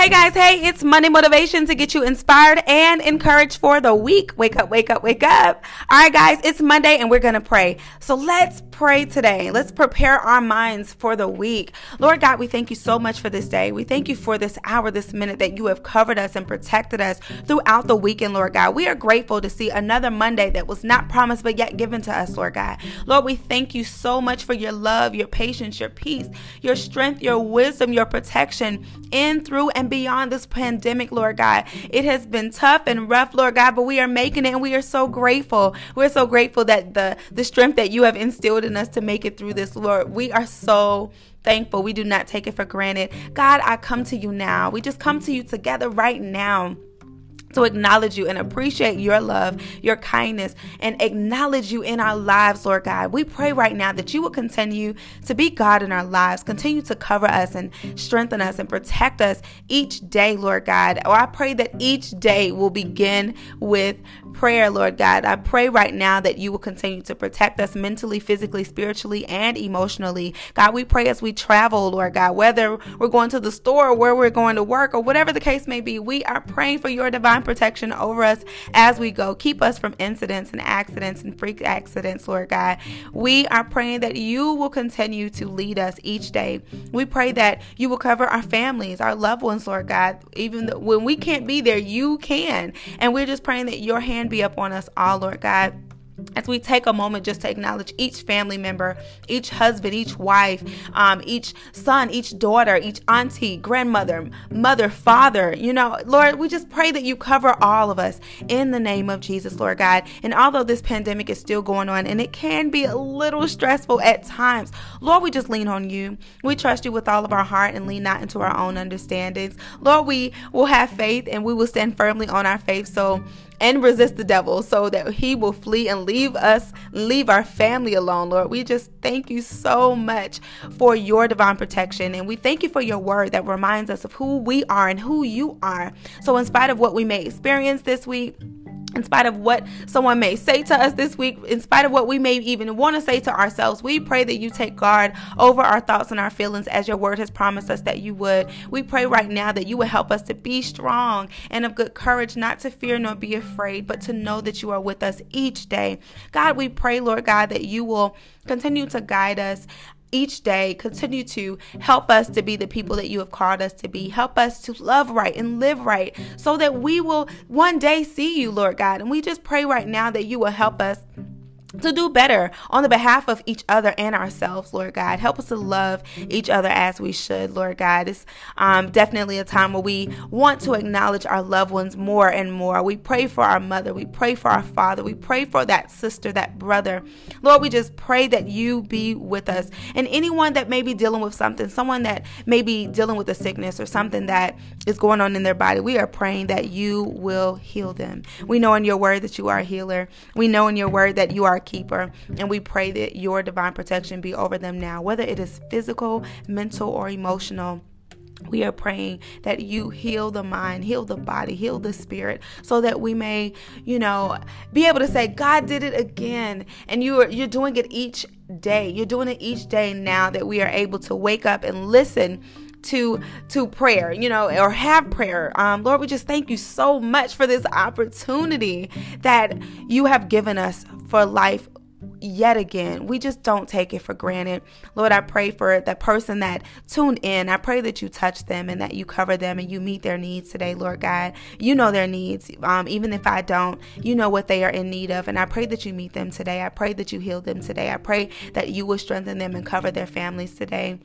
Hey guys, hey, it's Monday Motivation to get you inspired and encouraged for the week. Wake up, wake up, wake up. All right, guys, it's Monday and we're going to pray. So let's pray today. Let's prepare our minds for the week. Lord God, we thank you so much for this day. We thank you for this hour, this minute that you have covered us and protected us throughout the weekend, Lord God. We are grateful to see another Monday that was not promised but yet given to us, Lord God. Lord, we thank you so much for your love, your patience, your peace, your strength, your wisdom, your protection in, through, and beyond this pandemic, Lord God. It has been tough and rough, Lord God, but we are making it and we are so grateful. We're so grateful that the, the strength that you have instilled in us to make it through this, Lord. We are so thankful. We do not take it for granted. God, I come to you now. We just come to you together right now to acknowledge you and appreciate your love, your kindness, and acknowledge you in our lives, Lord God. We pray right now that you will continue to be God in our lives, continue to cover us and strengthen us and protect us each day, Lord God. Oh, I pray that each day will begin with prayer, Lord God. I pray right now that you will continue to protect us mentally, physically, spiritually, and emotionally. God, we pray as we travel, Lord God, whether we're going to the store or where we're going to work or whatever the case may be, we are praying for your divine divine protection over us as we go. Keep us from incidents and accidents and freak accidents, Lord God. We are praying that you will continue to lead us each day. We pray that you will cover our families, our loved ones, Lord God. Even when we can't be there, you can. And we're just praying that your hand be up on us all, Lord God as we take a moment just to acknowledge each family member, each husband, each wife, um, each son, each daughter, each auntie, grandmother, mother, father, you know, Lord, we just pray that you cover all of us in the name of Jesus, Lord God. And although this pandemic is still going on and it can be a little stressful at times, Lord, we just lean on you. We trust you with all of our heart and lean not into our own understandings. Lord, we will have faith and we will stand firmly on our faith. So, and resist the devil so that he will flee and leave us, leave our family alone, Lord. We just thank you so much for your divine protection. And we thank you for your word that reminds us of who we are and who you are. So, in spite of what we may experience this week, in spite of what someone may say to us this week, in spite of what we may even want to say to ourselves, we pray that you take guard over our thoughts and our feelings as your word has promised us that you would. We pray right now that you would help us to be strong and of good courage, not to fear nor be afraid, but to know that you are with us each day. God, we pray, Lord God, that you will continue to guide us each day continue to help us to be the people that you have called us to be. Help us to love right and live right so that we will one day see you, Lord God. And we just pray right now that you will help us to do better on the behalf of each other and ourselves, Lord God. Help us to love each other as we should, Lord God. It's um, definitely a time where we want to acknowledge our loved ones more and more. We pray for our mother, we pray for our father, we pray for that sister, that brother. Lord, we just pray that you be with us. And anyone that may be dealing with something, someone that may be dealing with a sickness or something that is going on in their body, we are praying that you will heal them. We know in your word that you are a healer. We know in your word that you are keeper. And we pray that your divine protection be over them now, whether it is physical, mental, or emotional. We are praying that you heal the mind, heal the body, heal the spirit, so that we may, you know, be able to say, God did it again. And you are you're doing it each day. You're doing it each day now that we are able to wake up and listen to to prayer you know or have prayer um lord we just thank you so much for this opportunity that you have given us for life yet again. We just don't take it for granted. Lord, I pray for the person that tuned in. I pray that you touch them and that you cover them and you meet their needs today, Lord God. You know their needs. Um, even if I don't, you know what they are in need of. And I pray that you meet them today. I pray that you heal them today. I pray that you will strengthen them and cover their families today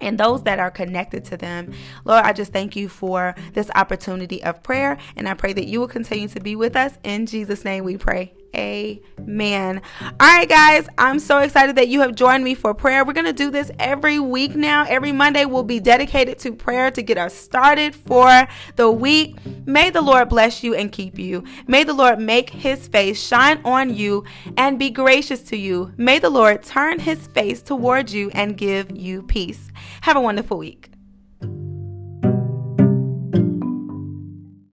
and those that are connected to them. Lord, I just thank you for this opportunity of prayer, and I pray that you will continue to be with us. In Jesus' name we pray. Amen. All right, guys, I'm so excited that you have joined me for prayer. We're going to do this every week now. Every Monday will be dedicated to prayer to get us started for the week. May the Lord bless you and keep you. May the Lord make his face shine on you and be gracious to you. May the Lord turn his face towards you and give you peace. Have a wonderful week.